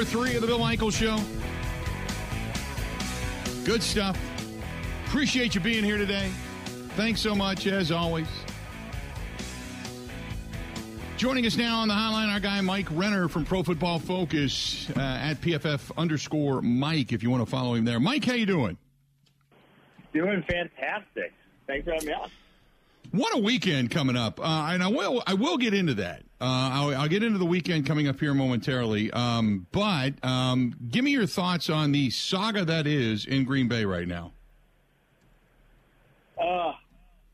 Welcome back. Hour number three of the Bill Michaels Show. Good stuff. Appreciate you being here today. Thanks so much, as always. Joining us now on the hotline, our guy Mike Renner from Pro Football Focus uh, at PFF underscore Mike. If you want to follow him there, Mike, how you doing? Doing fantastic. Thanks for having me on. What a weekend coming up, uh, and I will I will get into that. Uh, I'll, I'll, get into the weekend coming up here momentarily. Um, but um, give me your thoughts on the saga that is in Green Bay right now. Uh,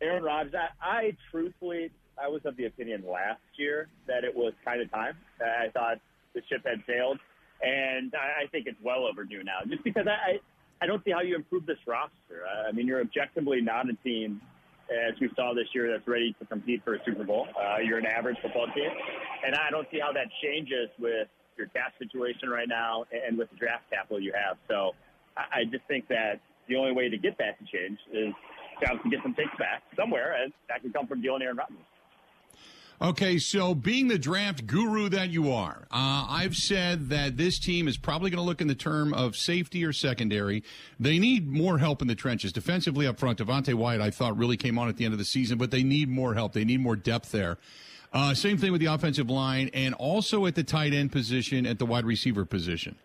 Aaron Rodgers. I, I truthfully I was of the opinion last year that it was kind of time. I thought the ship had sailed, and I, I think it's well overdue now. Just because I, I don't see how you improve this roster. I mean, you're objectively not a team, as we saw this year, that's ready to compete for a Super Bowl. Uh, you're an average football team, and I don't see how that changes with your cap situation right now and with the draft capital you have. So I, just think that the only way to get that to change is to get some picks back somewhere, and that can come from dealing Aaron Rodgers. Okay, so being the draft guru that you are, uh, I've said that this team is probably going to look in the term of safety or secondary. They need more help in the trenches. Defensively up front, Devonte Wyatt, I thought, really came on at the end of the season, but they need more help. They need more depth there. Uh, same thing with the offensive line and also at the tight end position, at the wide receiver position.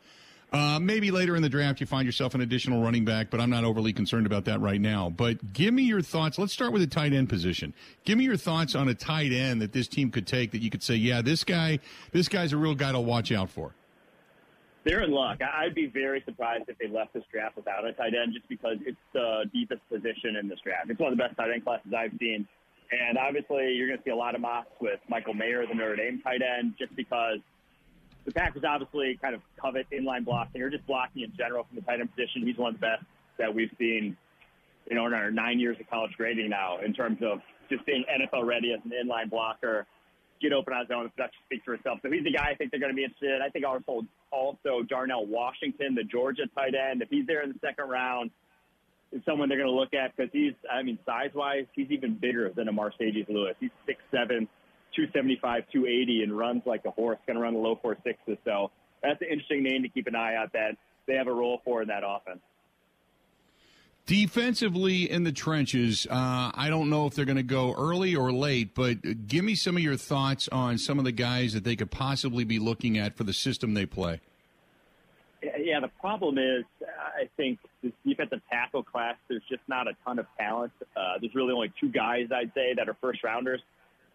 Uh, maybe later in the draft you find yourself an additional running back, but I'm not overly concerned about that right now. But give me your thoughts. Let's start with the tight end position. Give me your thoughts on a tight end that this team could take that you could say, yeah, this guy, this guy's a real guy to watch out for. They're in luck. I'd be very surprised if they left this draft without a tight end, just because it's the deepest position in this draft. It's one of the best tight end classes I've seen. And obviously, you're going to see a lot of mocks with Michael Mayer, the Notre Dame tight end, just because the Packers obviously kind of covet inline blocking or just blocking in general from the tight end position. He's one of the best that we've seen, you know, in our nine years of college grading now in terms of just being NFL ready as an inline blocker, get open on his own. The production speaks for itself. So he's the guy I think they're going to be interested in. I think also, also Darnell Washington, the Georgia tight end, if he's there in the second round, is someone they're going to look at because he's, I mean, size wise, he's even bigger than a Marcedes Lewis. He's six seven 275, 280, and runs like a horse, going to run the low four sixes. So that's an interesting name to keep an eye out that they have a role for in that offense. Defensively in the trenches, uh, I don't know if they're going to go early or late, but give me some of your thoughts on some of the guys that they could possibly be looking at for the system they play. Yeah, the problem is, I think this defensive tackle class, there's just not a ton of talent. Uh, there's really only two guys, I'd say, that are first rounders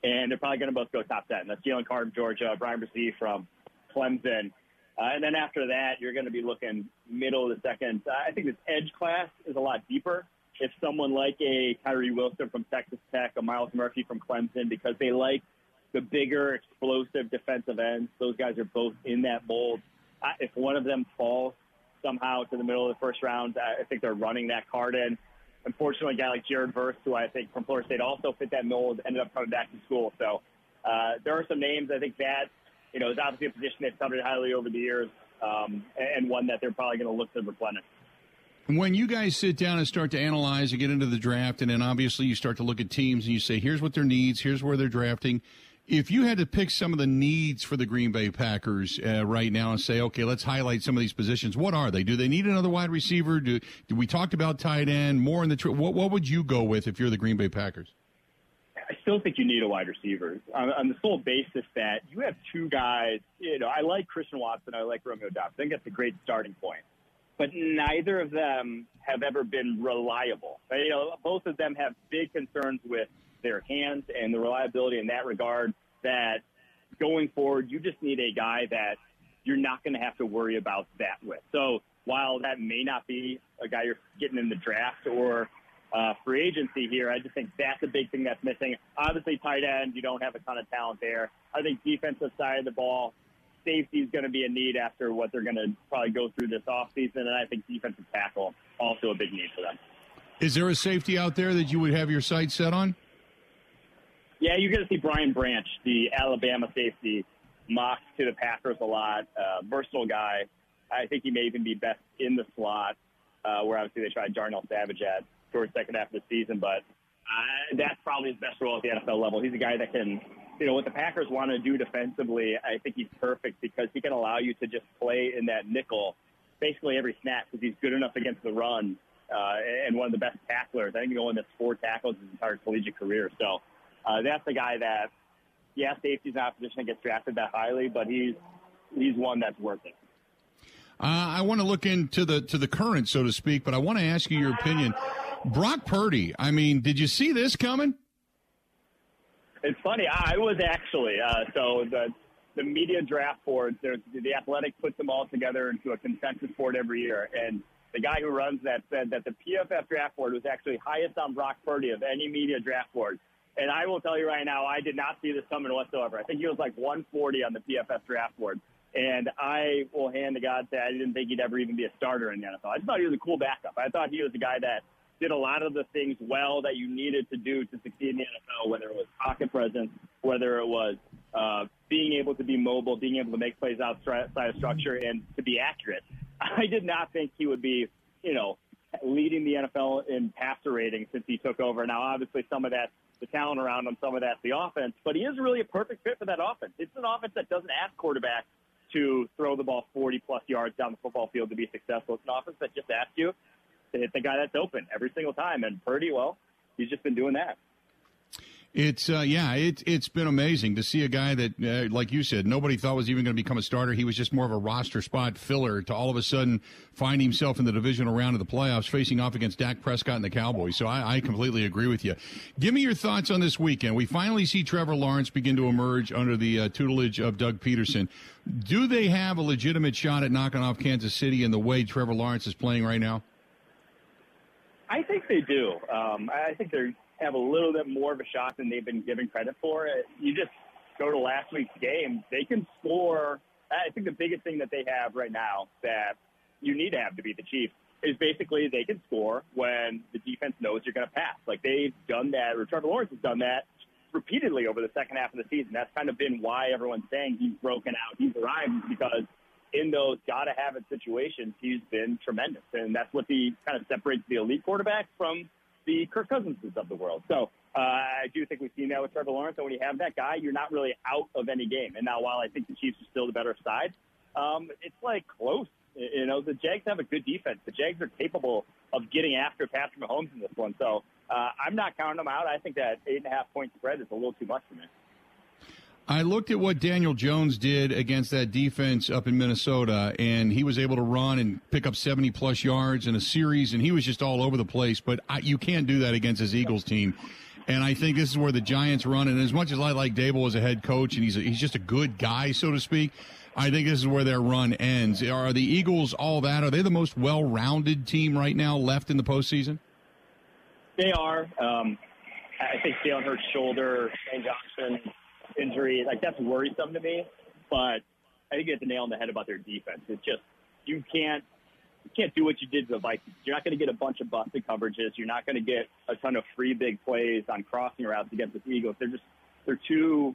and they're probably going to both go top 10. That's Jalen Carter from Georgia, Bryan Bresee from Clemson. Uh, and then after that, you're going to be looking middle of the second. Uh, I think this edge class is a lot deeper. If someone like a Tyree Wilson from Texas Tech, a Myles Murphy from Clemson, because they like the bigger, explosive defensive ends, those guys are both in that mold. Uh, if one of them falls somehow to the middle of the first round, I think they're running that card in unfortunately, a guy like Jared Verse, who I think from Florida State also fit that mold, ended up coming back to school. So uh, there are some names. I think that you know is obviously a position they've covered highly over the years, um, and one that they're probably going to look to replenish. When you guys sit down and start to analyze and get into the draft, and then obviously you start to look at teams and you say, here's what their needs, here's where they're drafting. If you had to pick some of the needs for the Green Bay Packers uh, right now and say, okay, let's highlight some of these positions, what are they? Do they need another wide receiver? Do, do we talked about tight end more in the? What what would you go with if you're the Green Bay Packers? I still think you need a wide receiver on, on the sole basis that you have two guys. You know, I like Christian Watson, I like Romeo Doubs. I think that's a great starting point but neither of them have ever been reliable. You know, both of them have big concerns with their hands and the reliability in that regard that going forward, you just need a guy that you're not going to have to worry about that with. So while that may not be a guy you're getting in the draft or uh, free agency here, I just think that's a big thing that's missing. Obviously, tight end, you don't have a ton of talent there. I think defensive side of the ball, safety is going to be a need after what they're going to probably go through this offseason, and I think defensive tackle also a big need for them. Is there a safety out there that you would have your sights set on? Yeah, you're going to see Brian Branch, the Alabama safety, mocked to the Packers a lot. Uh, versatile guy. I think he may even be best in the slot, uh, where obviously they tried Darnell Savage at towards second half of the season. But uh, that's probably his best role at the NFL level. He's a guy that can you know, what the Packers want to do defensively, I think he's perfect because he can allow you to just play in that nickel basically every snap because he's good enough against the run uh, and one of the best tacklers. I think he only missed four tackles his entire collegiate career. So uh, that's the guy that, yeah, safety's not a position that gets drafted that highly, but he's he's one that's worth it. Uh, I want to look into the to the current, so to speak, but I want to ask you your opinion. Brock Purdy. I mean, did you see this coming? It's funny. I was actually uh, so the the media draft board. The Athletic puts them all together into a consensus board every year, and the guy who runs that said that the PFF draft board was actually highest on Brock Purdy of any media draft board. And I will tell you right now, I did not see this coming whatsoever. I think he was like 140 on the PFF draft board. And I will hand to God that I didn't think he'd ever even be a starter in the NFL. I just thought he was a cool backup. I thought he was a guy that did a lot of the things well that you needed to do to succeed in the NFL, whether it was pocket presence, whether it was uh, being able to be mobile, being able to make plays outside of structure, and to be accurate. I did not think he would be, you know, leading the NFL in passer rating since he took over. Now, obviously, some of that's the talent around him, some of that's the offense, but he is really a perfect fit for that offense. It's an offense that doesn't ask quarterbacks to throw the ball 40 plus yards down the football field to be successful. It's an offense that just asks you to hit the guy that's open every single time. And Purdy, well, he's just been doing that. It's uh, yeah, it, it's been amazing to see a guy that, uh, like you said, nobody thought was even going to become a starter. He was just more of a roster spot filler to all of a sudden find himself in the divisional round of the playoffs, facing off against Dak Prescott and the Cowboys. So I, I completely agree with you. Give me your thoughts on this weekend. We finally see Trevor Lawrence begin to emerge under the uh, tutelage of Doug Pederson. Do they have a legitimate shot at knocking off Kansas City in the way Trevor Lawrence is playing right now? I think they do. Um, I think they have a little bit more of a shot than they've been given credit for. You just go to last week's game; they can score. I think the biggest thing that they have right now that you need to have to beat the Chiefs is basically they can score when the defense knows you're going to pass. Like they've done that, or Trevor Lawrence has done that repeatedly over the second half of the season. That's kind of been why everyone's saying he's broken out, he's arrived, because in those gotta have it situations, he's been tremendous. And that's what the kind of separates the elite quarterback from the Kirk Cousinses of the world. So uh, I do think we've seen that with Trevor Lawrence. And when you have that guy, you're not really out of any game. And now, while I think the Chiefs are still the better side, um, it's like close. You know, the Jags have a good defense. The Jags are capable of getting after Patrick Mahomes in this one. So uh, I'm not counting them out. I think that eight and a half point spread is a little too much for me. I looked at what Daniel Jones did against that defense up in Minnesota, and he was able to run and pick up 70 plus yards in a series, and he was just all over the place. But I, you can't do that against his Eagles team. And I think this is where the Giants run. And as much as I like Daboll as a head coach, and he's a, he's just a good guy, so to speak, I think this is where their run ends. Are the Eagles all that? Are they the most well-rounded team right now left in the postseason? They are. Um, I think Jalen Hurts' shoulder, Lane Johnson injury, like that's worrisome to me. But I think hit the nail on the head about their defense. It's just you can't you can't do what you did to the Vikings. You're not going to get a bunch of busted coverages. You're not going to get a ton of free big plays on crossing routes against the Eagles. They're just they're too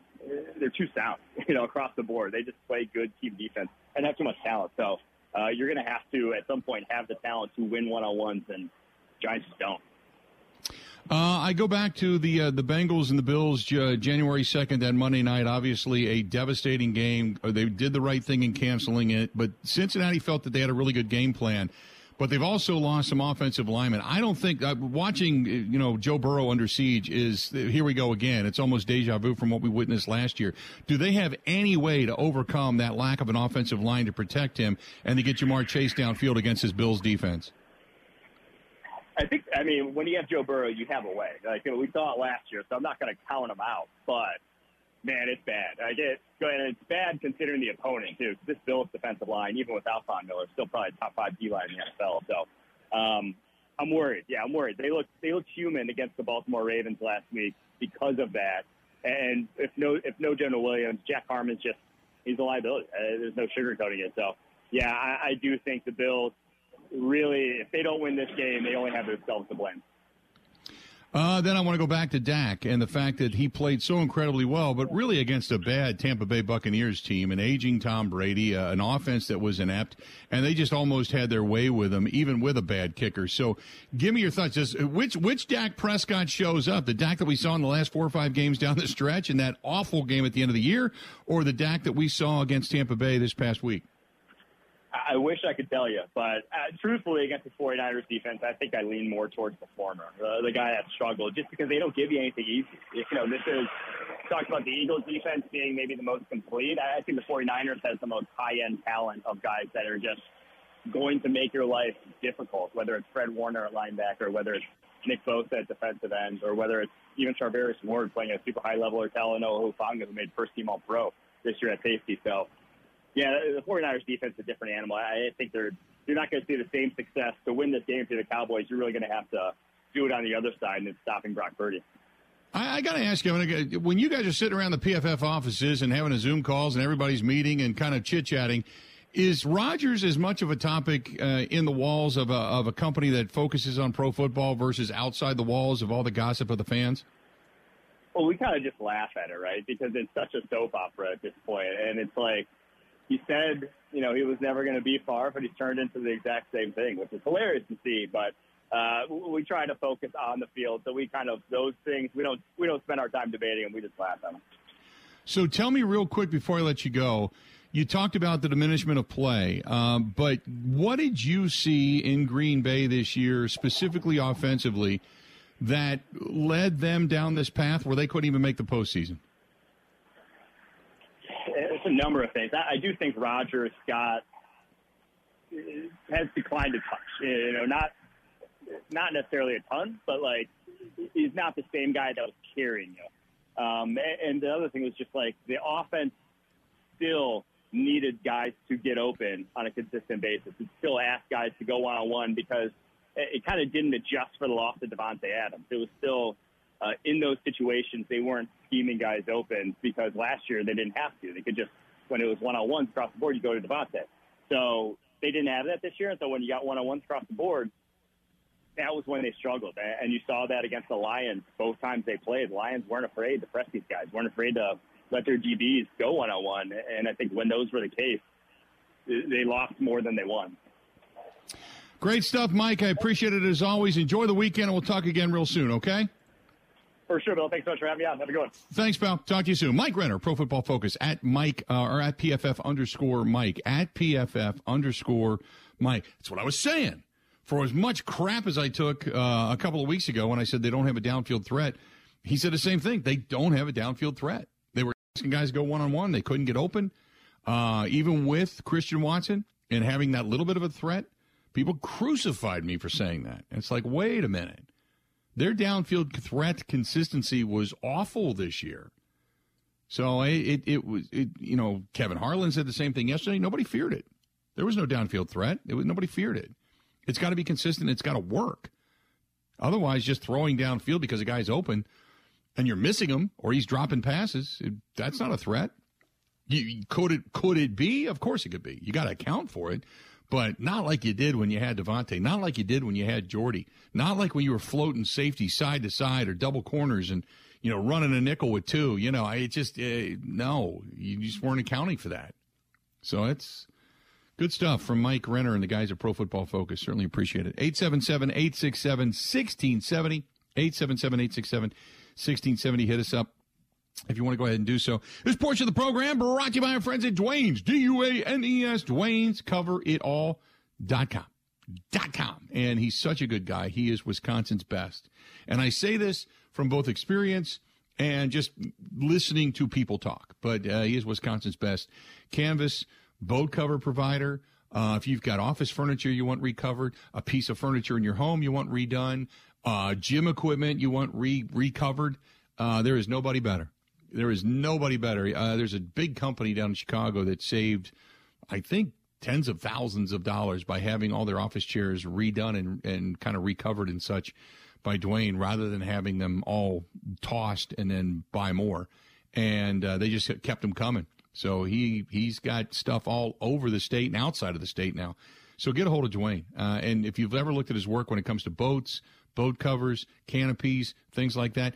they're too sound, you know, across the board. They just play good team defense and have too much talent. So uh, you're going to have to at some point have the talent to win one on ones, and Giants don't. Uh, I go back to the uh, the Bengals and the Bills uh, January second that Monday night. Obviously, a devastating game. Uh, they did the right thing in canceling it, but Cincinnati felt that they had a really good game plan. But they've also lost some offensive linemen. I don't think uh, watching you know Joe Burrow under siege is here we go again. It's almost deja vu from what we witnessed last year. Do they have any way to overcome that lack of an offensive line to protect him and to get Ja'Marr Chase downfield against his Bills defense? I think, I mean, when you have Joe Burrow, you have a way. Like you know, we saw it last year, so I'm not going to count him out. But man, it's bad. I get, and it's bad considering the opponent too. This Bills defensive line, even without Von Miller, still probably top five D line in the NFL. So um, I'm worried. Yeah, I'm worried. They look they look human against the Baltimore Ravens last week because of that. And if no if no Jonah Williams, Jackson Carman's just he's a liability. Uh, there's no sugarcoating it. So yeah, I, I do think the Bills really, if they don't win this game, they only have themselves to blame. Uh, then I want to go back to Dak and the fact that he played so incredibly well, but really against a bad Tampa Bay Buccaneers team, an aging Tom Brady, uh, an offense that was inept, and they just almost had their way with him, even with a bad kicker. So, give me your thoughts. Just uh, which which Dak Prescott shows up? The Dak that we saw in the last four or five games down the stretch, in that awful game at the end of the year, or the Dak that we saw against Tampa Bay this past week? I wish I could tell you, but uh, truthfully, against the 49ers defense, I think I lean more towards the former, uh, the guy that struggled, just because they don't give you anything easy. You know, this is talked about the Eagles defense being maybe the most complete. I think the 49ers has the most high-end talent of guys that are just going to make your life difficult, whether it's Fred Warner at linebacker, whether it's Nick Bosa at defensive end, or whether it's even Charvarius Ward playing at a super high level, or Talanoa Hufanga, who made first team All Pro this year at safety. So yeah, the 49ers defense is a different animal. I think they're you're not going to see the same success to win this game for the Cowboys. You're really going to have to do it on the other side and stopping Brock Purdy. I, I got to ask you, when you guys are sitting around the PFF offices and having a Zoom calls and everybody's meeting and kind of chit chatting, is Rodgers as much of a topic uh, in the walls of a, of a company that focuses on pro football versus outside the walls of all the gossip of the fans? Well, we kind of just laugh at it, right? Because it's such a soap opera at this point, and it's like he said, you know, he was never going to be far, but he's turned into the exact same thing, which is hilarious to see. But uh, we try to focus on the field, so we kind of those things we don't we don't spend our time debating them. We just laugh at them. So tell me real quick before I let you go. You talked about the diminishment of play, um, but what did you see in Green Bay this year, specifically offensively, that led them down this path where they couldn't even make the postseason? It's a number of things. I, I do think Roger Scott has declined a touch. You know, not not necessarily a ton, but like he's not the same guy that was carrying you. Um, and the other thing was just like the offense still needed guys to get open on a consistent basis. It still asked guys to go one on one because it, it kind of didn't adjust for the loss of Davante Adams. It was still uh, in those situations, they weren't scheming guys open because last year they didn't have to. They could just, when it was one on ones across the board, you go to Davante. So they didn't have that this year. And so when you got one on ones across the board, that was when they struggled. And you saw that against the Lions both times they played. The Lions weren't afraid to press these guys, weren't afraid to let their DBs go one on one. And I think when those were the case, they lost more than they won. Great stuff, Mike. I appreciate it as always. Enjoy the weekend, and we'll talk again real soon, okay? For sure, Bill. Thanks so much for having me on. Have a good one. Thanks, pal. Talk to you soon. Mike Renner, Pro Football Focus, at Mike, uh, or at PFF underscore Mike, at PFF underscore Mike. That's what I was saying. For as much crap as I took uh, a couple of weeks ago when I said they don't have a downfield threat, he said the same thing. They don't have a downfield threat. They were asking guys to go one on one. They couldn't get open. Uh, even with Christian Watson and having that little bit of a threat, people crucified me for saying that. And it's like, wait a minute. Their downfield threat consistency was awful this year. So eh, it, it, was it you know Kevin Harlan said the same thing yesterday. Nobody feared it. There was no downfield threat. It was, nobody feared it. It's got to be consistent. It's got to work. Otherwise, just throwing downfield because a guy's open and you're missing him or he's dropping passes, it, that's not a threat. You, could it could it be? Of course it could be. You got to account for it but not like you did when you had Davante, not like you did when you had Jordy, not like when you were floating safety side to side or double corners and you know running a nickel with two. You know, I just uh, no, you just weren't accounting for that. So it's good stuff from Mike Renner and the guys at Pro Football Focus. Certainly appreciate it. 877 867 1670. 877 867 1670. Hit us up if you want to go ahead and do so. This portion of the program brought to you by our friends at Dwayne's Duane's, D-U-A-N-E-S, Duane's, coveritall.com. Dot com. And he's such a good guy. He is Wisconsin's best. And I say this from both experience and just listening to people talk, but uh, he is Wisconsin's best. Canvas boat cover provider. Uh, if you've got office furniture you want recovered, a piece of furniture in your home you want redone, uh, gym equipment you want re recovered, uh, there is nobody better. There is nobody better. Uh, there's a big company down in Chicago that saved, I think, tens of thousands of dollars by having all their office chairs redone and, and kind of recovered and such by Duane rather than having them all tossed and then buy more. And uh, they just kept them coming. So he he's got stuff all over the state and outside of the state now. So get a hold of Duane. Uh, and if you've ever looked at his work when it comes to boats, boat covers, canopies, things like that,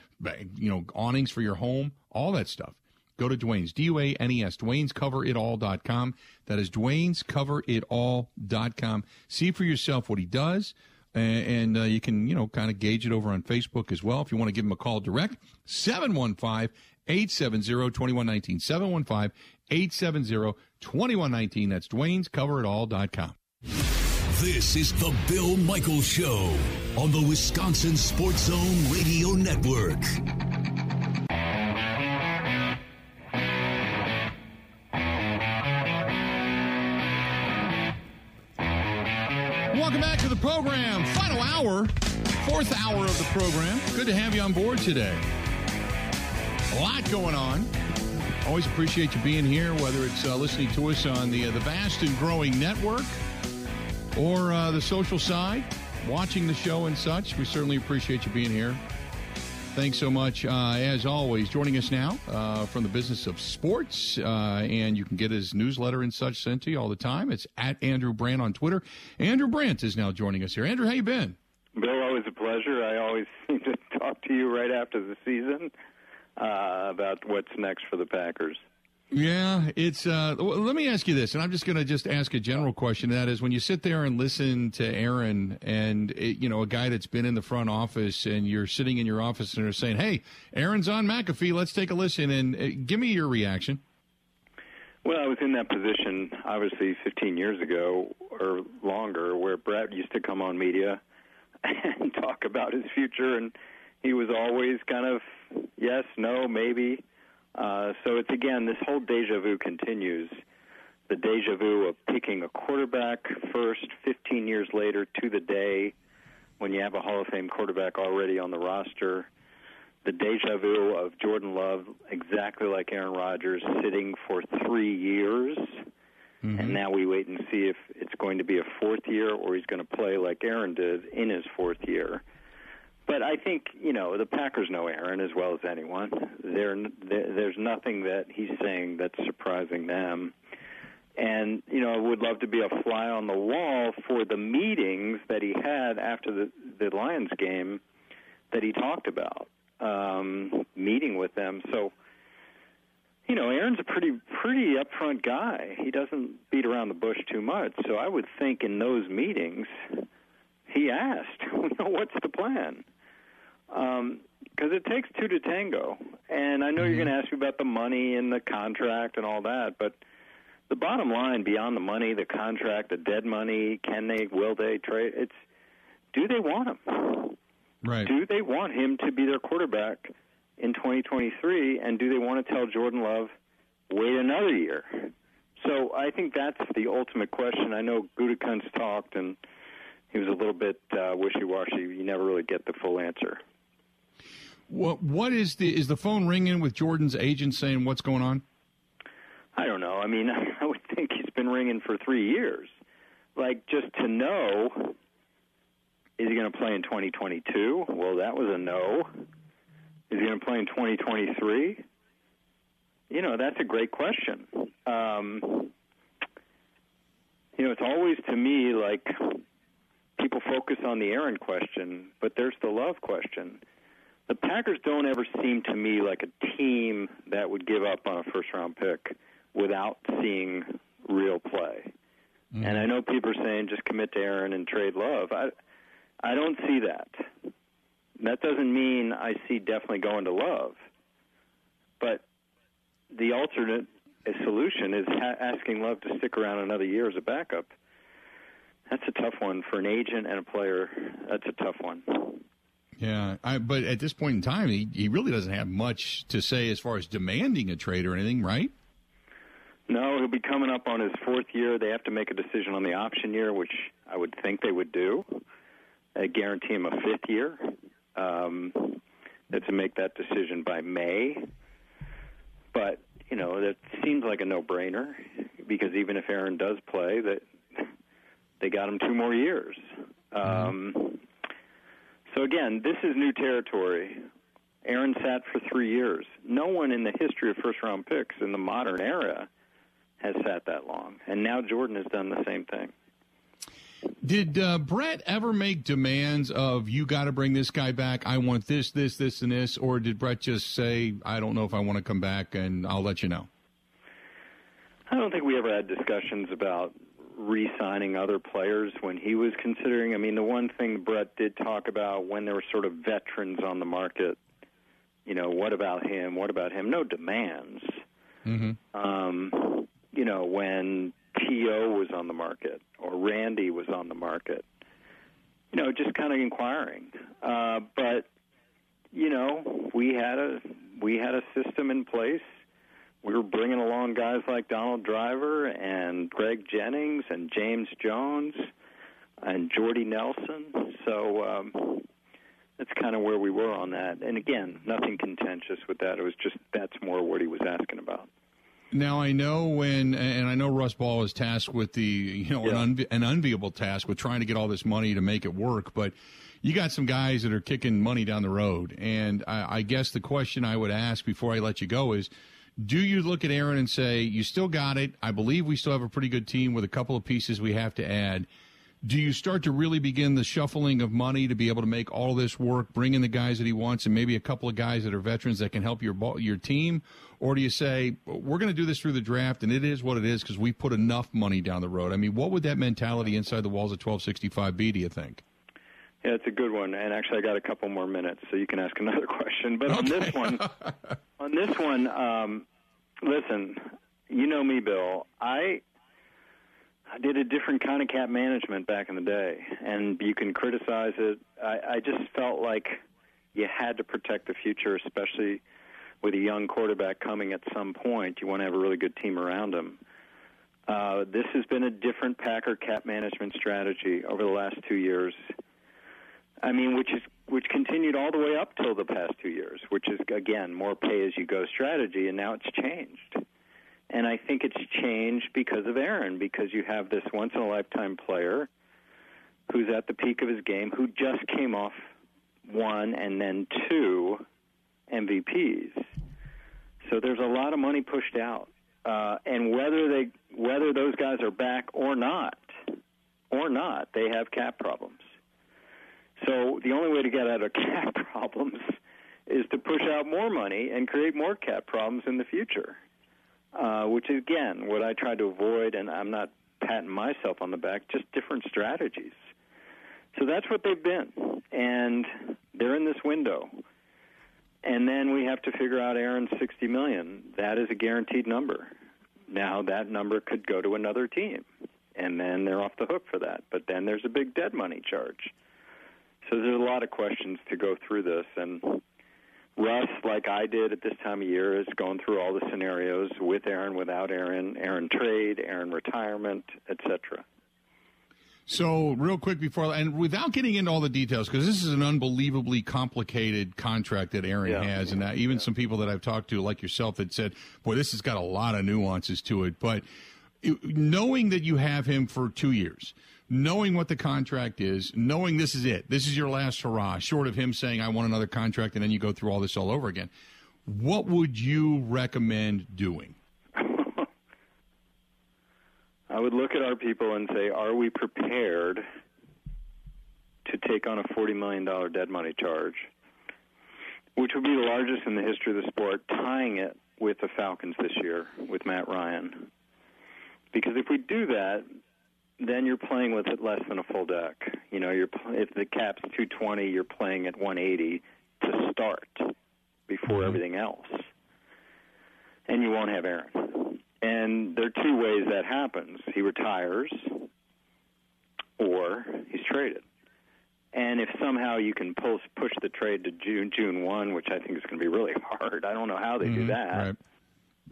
you know, awnings for your home, all that stuff. Go to Duane's, D U A N E S, Duane's Cover It Duane'sCoverItAll.com. That is Duane's Cover It Duane'sCoverItAll.com. See for yourself what he does and, uh, you can, you know, kind of gauge it over on Facebook as well. If you want to give him a call direct, 715 870 2119. 715 870 2119. That's Duane's CoverItAll.com. This is the Bill michael Show on the Wisconsin Sports Zone Radio Network. Welcome back to the program. Final hour, fourth hour of the program. Good to have you on board today. A lot going on. Always appreciate you being here, whether it's uh, listening to us on the uh, the vast and growing network or uh, the social side, watching the show and such. We certainly appreciate you being here. Thanks so much, uh, as always. Joining us now uh, from the business of sports, uh, and you can get his newsletter and such sent to you all the time. It's at Andrew Brandt on Twitter. Andrew Brandt is now joining us here. Andrew, how you been? Bill, always a pleasure. I always seem to talk to you right after the season uh, about what's next for the Packers. Yeah, it's. Uh, let me ask you this, and I'm just going to just ask a general question. That is, when you sit there and listen to Aaron, and it, you know a guy that's been in the front office, and you're sitting in your office and they're saying, "Hey, Aaron's on McAfee. Let's take a listen." And uh, give me your reaction. Well, I was in that position obviously 15 years ago or longer, where Brett used to come on media and talk about his future, and he was always kind of yes, no, maybe uh, so it's again this whole deja vu continues. The deja vu of picking a quarterback first, 15 years later to the day when you have a Hall of Fame quarterback already on the roster. The deja vu of Jordan Love, exactly like Aaron Rodgers, sitting for three years. Mm-hmm. And now we wait and see if it's going to be a fourth year or he's going to play like Aaron did in his fourth year. But I think you know the Packers know Aaron as well as anyone. There, there's nothing that he's saying that's surprising them. And you know, I would love to be a fly on the wall for the meetings that he had after the the Lions game that he talked about, um, meeting with them. So, you know, Aaron's a pretty pretty upfront guy. He doesn't beat around the bush too much. So I would think in those meetings, he asked, what's the plan? Because um, it takes two to tango. And I know mm-hmm. you're going to ask me about the money and the contract and all that, but the bottom line, beyond the money, the contract, the dead money, can they, will they trade? It's do they want him? Right. Do they want him to be their quarterback in 2023? And do they want to tell Jordan Love, wait another year? So I think that's the ultimate question. I know Gutekunst talked, and he was a little bit uh, wishy-washy. You never really get the full answer. What what is the is the phone ringing with Jordan's agent saying what's going on? I don't know. I mean, I would think he's been ringing for three years. Like just to know, is he going to play in 2022? Well, that was a no. Is he going to play in 2023? You know, that's a great question. Um, you know, it's always to me like people focus on the Aaron question, but there's the love question the Packers don't ever seem to me like a team that would give up on a first round pick without seeing real play. Mm-hmm. And I know people are saying just commit to Aaron and trade Love. I I don't see that. That doesn't mean I see definitely going to Love. But the alternate solution is ha- asking Love to stick around another year as a backup. That's a tough one for an agent and a player. That's a tough one. Yeah, I, but at this point in time, he, he really doesn't have much to say as far as demanding a trade or anything, right? No, he'll be coming up on his fourth year. They have to make a decision on the option year, which I would think they would do. They guarantee him a fifth year. Um, to make that decision by May. But you know that seems like a no-brainer because even if Aaron does play, that they got him two more years. Mm-hmm. Um, so again, this is new territory. Aaron sat for three years. No one in the history of first round picks in the modern era has sat that long. And now Jordan has done the same thing. Did uh, Brett ever make demands of you got to bring this guy back? I want this, this, this, and this, or did Brett just say, "I don't know if I want to come back, and I'll let you know"? I don't think we ever had discussions about re-signing other players when he was considering. I mean, the one thing Brett did talk about when there were sort of veterans on the market, you know, what about him? What about him? No demands. Mm-hmm. Um, you know, when T.O. was on the market or Randy was on the market. You know, just kind of inquiring. Uh, but you know, we had a we had a system in place. We were bringing along guys like Donald Driver and Greg Jennings and James Jones and Jordy Nelson. So um, that's kind of where we were on that. And again, nothing contentious with that. It was just that's more what he was asking about. Now I know when, and I know Russ Ball is tasked with the, you know, Yeah. an, unvi- an unenviable task with trying to get all this money to make it work. But you got some guys that are kicking money down the road, and I, I guess the question I would ask before I let you go is, do you look at Aaron and say, you still got it? I believe we still have a pretty good team with a couple of pieces we have to add. Do you start to really begin the shuffling of money to be able to make all this work, bring in the guys that he wants, and maybe a couple of guys that are veterans that can help your your team? Or do you say we're going to do this through the draft, and it is what it is because we put enough money down the road? I mean, what would that mentality inside the walls of 1265 be? Do you think? Yeah, it's a good one. And actually, I got a couple more minutes, so you can ask another question. But on this one, on this one, um, listen, you know me, Bill. I I did a different kind of cap management back in the day, and you can criticize it. I, I just felt like you had to protect the future, especially with a young quarterback coming at some point. You want to have a really good team around him. Uh, this has been a different Packer cap management strategy over the last two years. I mean, which is which continued all the way up till the past two years, which is again more pay as you go strategy, and now it's changed. And I think it's changed because of Aaron, because you have this once in a lifetime player who's at the peak of his game, who just came off one and then two MVPs. So there's a lot of money pushed out, uh, and whether they whether those guys are back or not, or not, they have cap problems. So the only way to get out of cap problems is to push out more money and create more cap problems in the future. Uh, which is again what I try to avoid, and I'm not patting myself on the back, just different strategies. So that's what they've been, and they're in this window. And then we have to figure out Aaron's 60 million. That is a guaranteed number. Now that number could go to another team, and then they're off the hook for that. But then there's a big dead money charge. So there's a lot of questions to go through this, and Russ, like I did at this time of year, is going through all the scenarios with Aaron, without Aaron, Aaron trade, Aaron retirement, etc. So, real quick before, and without getting into all the details, because this is an unbelievably complicated contract that Aaron Yeah. has, and uh, even some people that I've talked to, like yourself, that said, "Boy, this has got a lot of nuances to it." But knowing that you have him for two years, knowing what the contract is, knowing this is it, this is your last hurrah, short of him saying, "I want another contract," and then you go through all this all over again. What would you recommend doing? I would look at our people and say, are we prepared to take on a $40 million dead money charge, which would be the largest in the history of the sport, tying it with the Falcons this year with Matt Ryan? Because if we do that, then you're playing with it less than a full deck. You know, you're pl- if the cap's 220, you're playing at 180 to start before mm-hmm. everything else, and you won't have Aaron. And there are two ways that happens: he retires, or he's traded. And if somehow you can pull, push the trade to June June one, which I think is going to be really hard, I don't know how they do mm-hmm. that Right.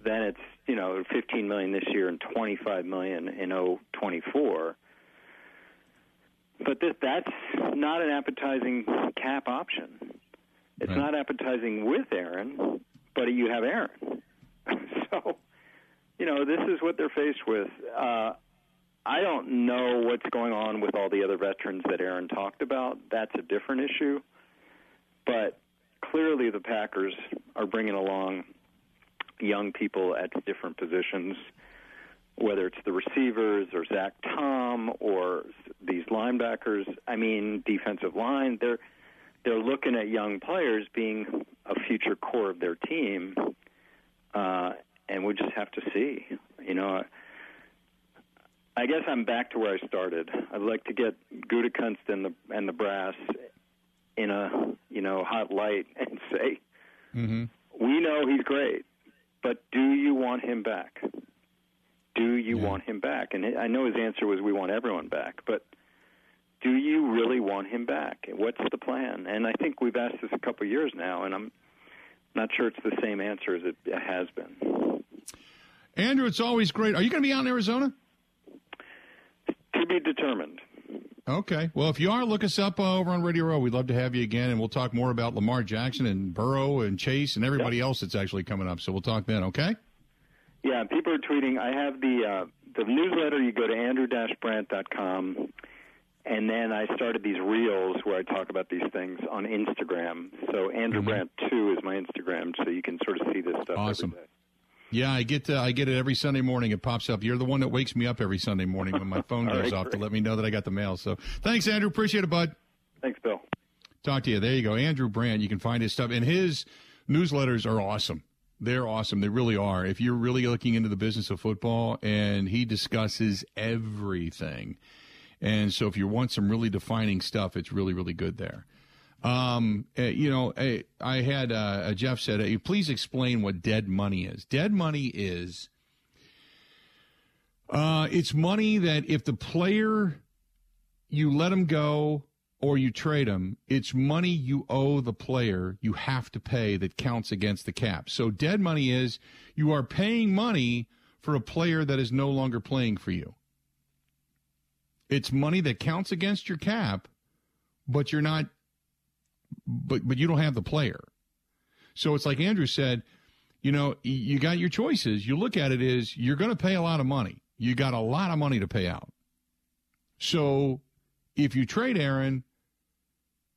Then it's you know 15 million this year and 25 million in 024. But this, that's not an appetizing cap option. It's Right. not appetizing with Aaron, but you have Aaron. so, you know, this is what they're faced with. Uh, I don't know what's going on with all the other veterans that Aaron talked about. That's a different issue. But clearly, the Packers are bringing along young people at different positions whether it's the receivers or Zach Tom or these linebackers. I mean, defensive line. They're they're looking at young players being a future core of their team, uh, and we just have to see. You know, I guess I'm back to where I started. I'd like to get Gutekunst and the and the brass in a you know hot light and say, mm-hmm. we know he's great, but do you want him back? Do you Yeah. want him back? And I know his answer was we want everyone back, but do you really want him back? What's the plan? And I think we've asked this a couple of years now, and I'm not sure it's the same answer as it has been. Andrew, it's always great. Are you going to be out in Arizona? To be determined. Okay. Well, if you are, look us up uh, over on Radio Row. We'd love to have you again, and we'll talk more about Lamar Jackson and Burrow and Chase and everybody else that's actually coming up. So we'll talk then, okay? Yeah, people are tweeting. I have the uh, the newsletter. You go to andrew-brandt.com, and then I started these reels where I talk about these things on Instagram. So Andrew Mhm. Brandt two is my Instagram, so you can sort of see this stuff. Awesome. Every day. Yeah, I get uh, I get it every Sunday morning. It pops up. You're the one that wakes me up every Sunday morning when my phone goes right, off to let me know that I got the mail. So thanks, Andrew. Appreciate it, bud. Thanks, Bill. Talk to you. There you go. Andrew Brandt. You can find his stuff. And his newsletters are awesome. They're awesome. They really are. If you're really looking into the business of football, and he discusses everything. And so if you want some really defining stuff, it's really, really good there. Um, eh, you know, eh, I had uh, Jeff said, please explain what dead money is. Dead money is uh, it's money that if the player you let him go or you trade him, it's money you owe the player you have to pay that counts against the cap. So dead money is you are paying money for a player that is no longer playing for you. It's money that counts against your cap, but you're not but but you don't have the player. So it's like Andrew said, you know, you got your choices. You look at it is you're going to pay a lot of money. You got a lot of money to pay out. So if you trade Aaron,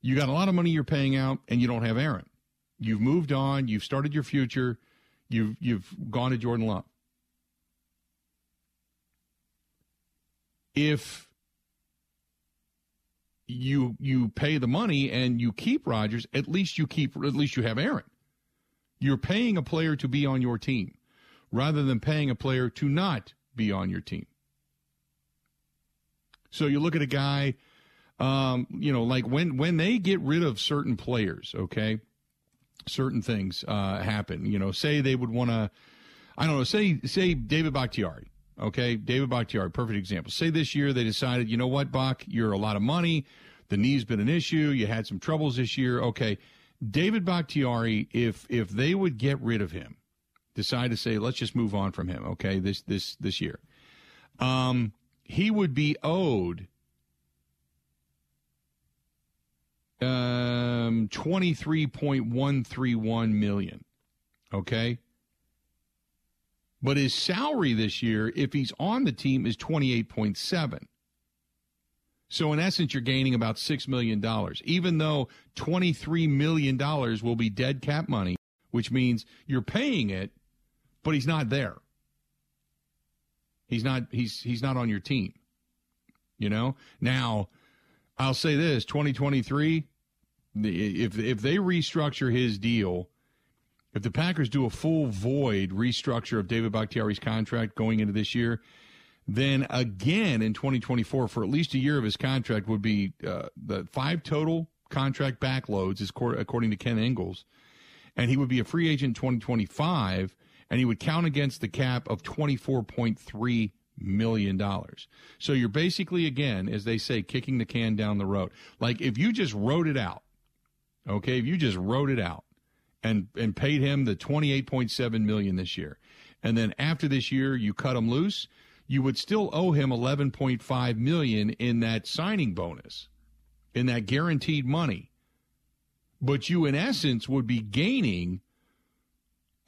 you got a lot of money you're paying out and you don't have Aaron. You've moved on, you've started your future, you've you've gone to Jordan Love. If you you pay the money and you keep Rodgers, at least you keep at least you have Aaron. You're paying a player to be on your team rather than paying a player to not be on your team. So you look at a guy, um, you know, like when when they get rid of certain players, okay, certain things uh, happen. You know, say they would want to, I don't know, say say David Bakhtiari, okay, David Bakhtiari, perfect example. Say this year they decided, you know what, Bach, you're a lot of money, the knee's been an issue, you had some troubles this year, okay. David Bakhtiari, if if they would get rid of him, decide to say let's just move on from him, okay, this this this year, um, he would be owed um 23.131 million okay but his salary this year if he's on the team is 28.7 so in essence you're gaining about 6 million dollars. Even though 23 million dollars will be dead cap money which means you're paying it but he's not there. He's not he's he's not on your team you know? Now I'll say this: 2023. If if they restructure his deal, if the Packers do a full void restructure of David Bakhtiari's contract going into this year, then again in 2024 for at least a year of his contract would be uh, the five total contract backloads, according to Ken Ingalls, and he would be a free agent in 2025, and he would count against the cap of 24.3 million dollars. So you're basically again, as they say, kicking the can down the road. Like if you just wrote it out, okay, if you just wrote it out and and paid him the 28.7 million this year, and then after this year you cut him loose, you would still owe him 11.5 million in that signing bonus, in that guaranteed money. But you in essence would be gaining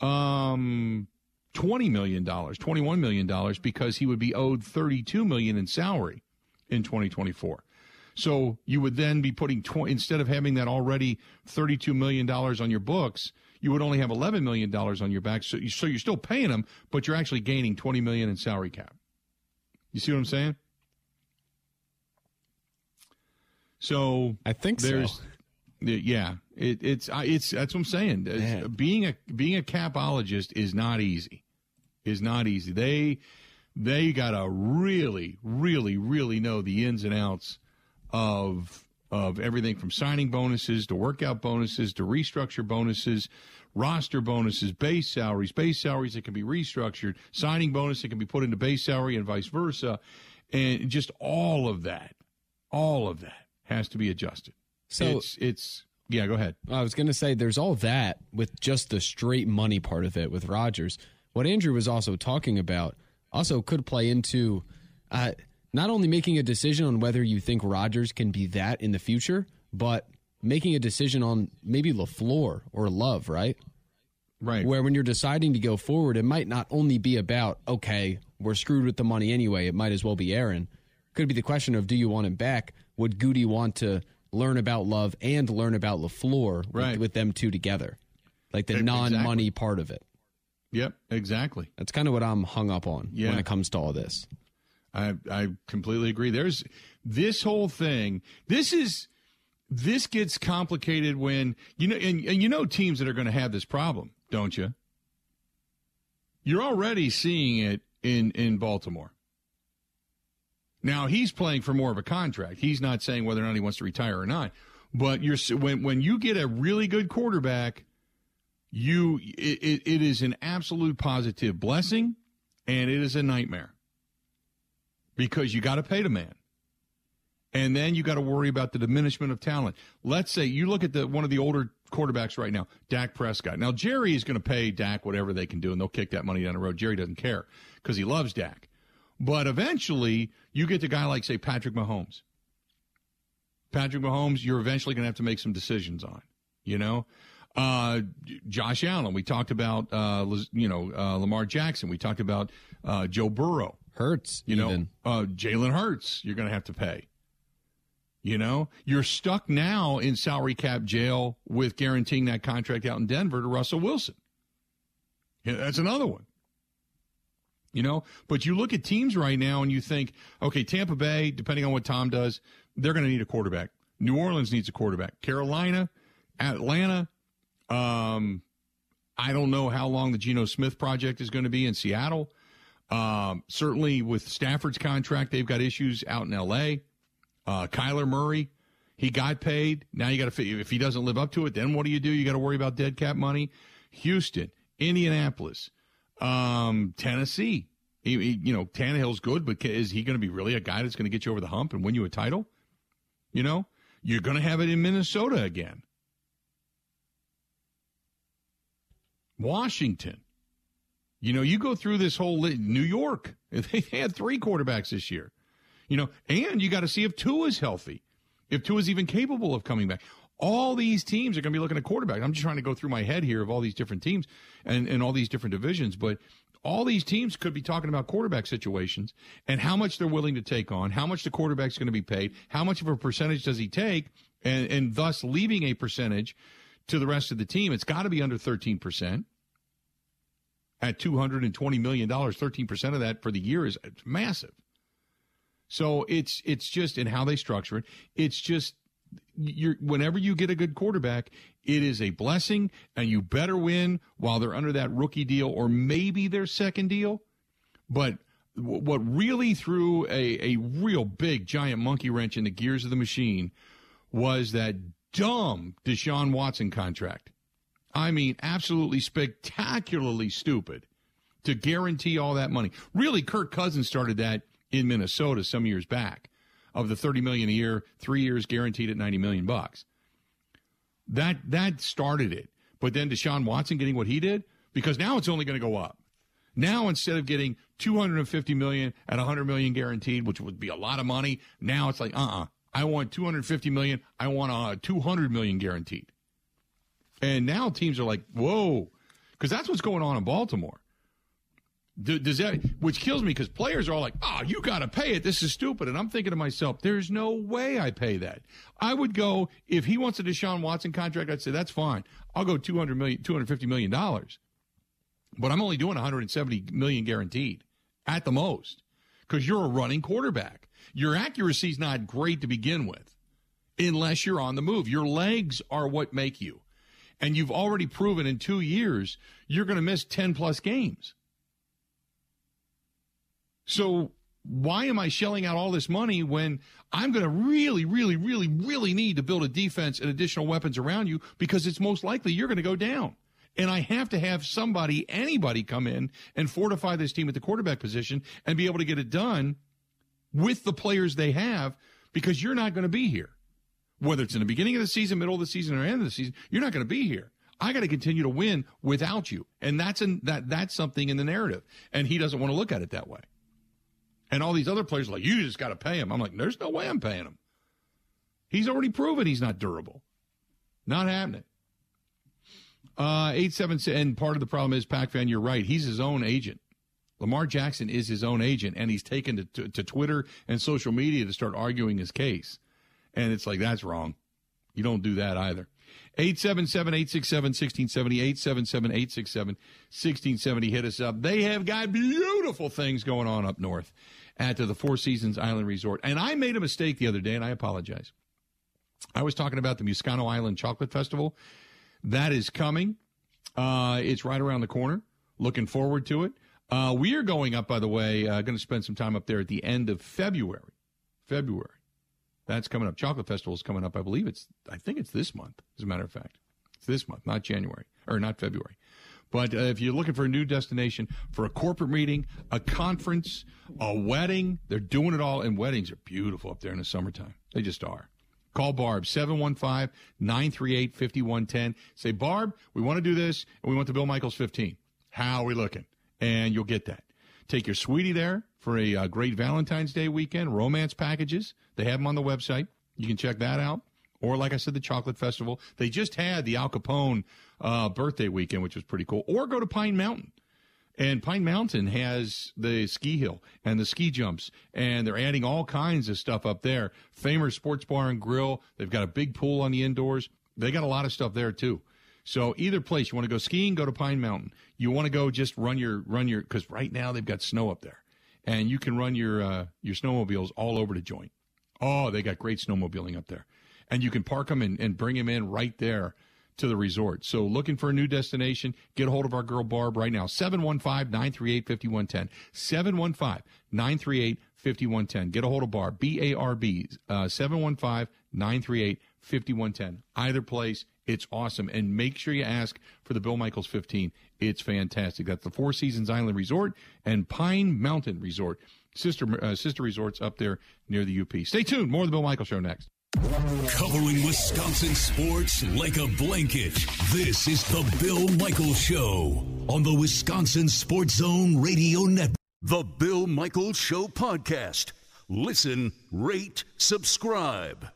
um $20 million, $21 million because he would be owed 32 million in salary in 2024. So you would then be putting, tw- instead of having that already $32 million on your books, you would only have $11 million on your back. So, you, so you're still paying them, but you're actually gaining 20 million in salary cap. You see what I'm saying? So I think there's, so. Yeah, it, it's it's that's what I'm saying. Man. Being a being a capologist is not easy. Is not easy. They they got to really, really, really know the ins and outs of of everything from signing bonuses to workout bonuses to restructure bonuses, roster bonuses, base salaries, base salaries that can be restructured, signing bonus that can be put into base salary and vice versa, and just all of that, all of that has to be adjusted. So it's it's yeah. Go ahead. I was going to say there's all that with just the straight money part of it with Rodgers. What Andrew was also talking about also could play into uh, not only making a decision on whether you think Rodgers can be that in the future, but making a decision on maybe LaFleur or Love, right? Right. Where when you're deciding to go forward, it might not only be about, okay, we're screwed with the money anyway, it might as well be Aaron. Could be the question of do you want him back? Would Gute want to learn about Love and learn about LaFleur Right. with, with them two together? Like the non money exactly. part of it. Yep. Exactly. That's kind of what I'm hung up on Yeah. when it comes to all this. I I completely agree. There's this whole thing. This is this gets complicated when you know and, and you know teams that are going to have this problem, don't you? You're already seeing it in in Baltimore. Now he's playing for more of a contract. He's not saying whether or not he wants to retire or not. But you're when when you get a really good quarterback, you it, it, it is an absolute positive blessing, and it is a nightmare because you got to pay the man. And then you got to worry about the diminishment of talent. Let's say you look at the one of the older quarterbacks right now, Dak Prescott. Now Jerry is going to pay Dak whatever they can do, and they'll kick that money down the road. Jerry doesn't care because he loves Dak. But eventually, you get a guy like say Patrick Mahomes. Patrick Mahomes, you're eventually going to have to make some decisions on. You know, uh, Josh Allen. We talked about uh, you know uh, Lamar Jackson. We talked about uh, Joe Burrow. Hurts, You know, uh, Jalen Hurts, you're going to have to pay. You know, you're stuck now in salary cap jail with guaranteeing that contract out in Denver to Russell Wilson. Yeah, that's another one. You know, but you look at teams right now and you think, okay, Tampa Bay, depending on what Tom does, they're going to need a quarterback. New Orleans needs a quarterback. Carolina, Atlanta, um, I don't know how long the Geno Smith project is going to be in Seattle. Um, certainly with Stafford's contract, they've got issues out in L.A. Uh, Kyler Murray, he got paid. Now you got to if he doesn't live up to it, then what do you do? You got to worry about dead cap money. Houston, Indianapolis, um, Tennessee. He, he- you know, Tannehill's good, but is he going to be really a guy that's going to get you over the hump and win you a title? You know, you're going to have it in Minnesota again. Washington. You know, you go through this whole New York. They had three quarterbacks this year. You know, and you got to see if two is healthy, if two is even capable of coming back. All these teams are going to be looking at quarterback. I'm just trying to go through my head here of all these different teams and, and all these different divisions, but all these teams could be talking about quarterback situations and how much they're willing to take on, how much the quarterback's going to be paid, how much of a percentage does he take, and, and thus leaving a percentage to the rest of the team. It's got to be under 13% at $220 million, 13% of that for the year is massive. So it's it's just in how they structure it. It's just you're whenever you get a good quarterback, it is a blessing, and you better win while they're under that rookie deal or maybe their second deal. But w- what really threw a, a real big giant monkey wrench in the gears of the machine was that dumb Deshaun Watson contract. I mean, absolutely spectacularly stupid to guarantee all that money. Really, Kirk Cousins started that in Minnesota some years back of the 30 million a year, 3 years guaranteed at 90 million bucks. That that started it. But then Deshaun Watson getting what he did because now it's only going to go up. Now instead of getting 250 million at 100 million guaranteed, which would be a lot of money, now it's like, "Uh-uh. I want 250 million. I want uh, 200 million guaranteed." And now teams are like, whoa, because that's what's going on in Baltimore. Do, does that, which kills me because players are all like, oh, you got to pay it. This is stupid. And I'm thinking to myself, there's no way I pay that. I would go, if he wants a Deshaun Watson contract, I'd say, that's fine. I'll go 200 million, 250 million dollars. But I'm only doing 170 million guaranteed at the most because you're a running quarterback. Your accuracy is not great to begin with unless you're on the move. Your legs are what make you. And you've already proven in two years you're going to miss 10 plus games. So why am I shelling out all this money when I'm going to really, really, really, really need to build a defense and additional weapons around you because it's most likely you're going to go down. And I have to have somebody, anybody come in and fortify this team at the quarterback position and be able to get it done with the players they have because you're not going to be here. Whether it's in the beginning of the season, middle of the season, or end of the season, you're not going to be here. I got to continue to win without you. And that's in, that that's something in the narrative. And he doesn't want to look at it that way. And all these other players are like, you just got to pay him. I'm like, there's no way I'm paying him. He's already proven he's not durable. Not happening. Uh, eight seven and part of the problem is Pac fan. You're right. He's his own agent. Lamar Jackson is his own agent, and he's taken to, to, to Twitter and social media to start arguing his case. And it's like that's wrong. You don't do that either. 877 867 1670, 877 867 1670. Hit us up. They have got beautiful things going on up north at the Four Seasons Island Resort. And I made a mistake the other day, and I apologize. I was talking about the Miscauno Island Chocolate Festival. That is coming. Uh, it's right around the corner. Looking forward to it. Uh, we are going up, by the way, uh, going to spend some time up there at the end of February. February. That's coming up. Chocolate Festival is coming up. I believe it's, I think it's this month, as a matter of fact. It's this month, not January, or not February. But uh, if you're looking for a new destination for a corporate meeting, a conference, a wedding, they're doing it all. And weddings are beautiful up there in the summertime. They just are. Call Barb, 715 938 5110. Say, Barb, we want to do this, and we want the Bill Michaels 15. How are we looking? And you'll get that. Take your sweetie there for a uh, great Valentine's Day weekend, romance packages. They have them on the website. You can check that out. Or, like I said, the Chocolate Festival. They just had the Al Capone uh, birthday weekend, which was pretty cool. Or go to Pine Mountain. And Pine Mountain has the ski hill and the ski jumps, and they're adding all kinds of stuff up there. Famer Sports Bar and Grill. They've got a big pool on the indoors. They got a lot of stuff there too. So either place, you want to go skiing, go to Pine Mountain. You want to go just run your run your because right now they've got snow up there, and you can run your uh, your snowmobiles all over the joint. Oh, they got great snowmobiling up there, and you can park them and, and bring them in right there to the resort. So looking for a new destination, get a hold of our girl Barb right now. 715-938-5110. 715-938-5110. Get a hold of Barb, B-A-R-B, uh, 715-938-5110. Either place, it's awesome. And make sure you ask for the Bill Michaels 15. It's fantastic. That's the Four Seasons Island Resort and Pine Mountain Resort. Sister, uh, sister resorts up there near the UP. Stay tuned. More of the Bill Michaels Show next. Covering Wisconsin sports like a blanket. This is the Bill Michaels Show on the Wisconsin Sports Zone Radio Network. The Bill Michaels Show podcast. Listen, rate, subscribe.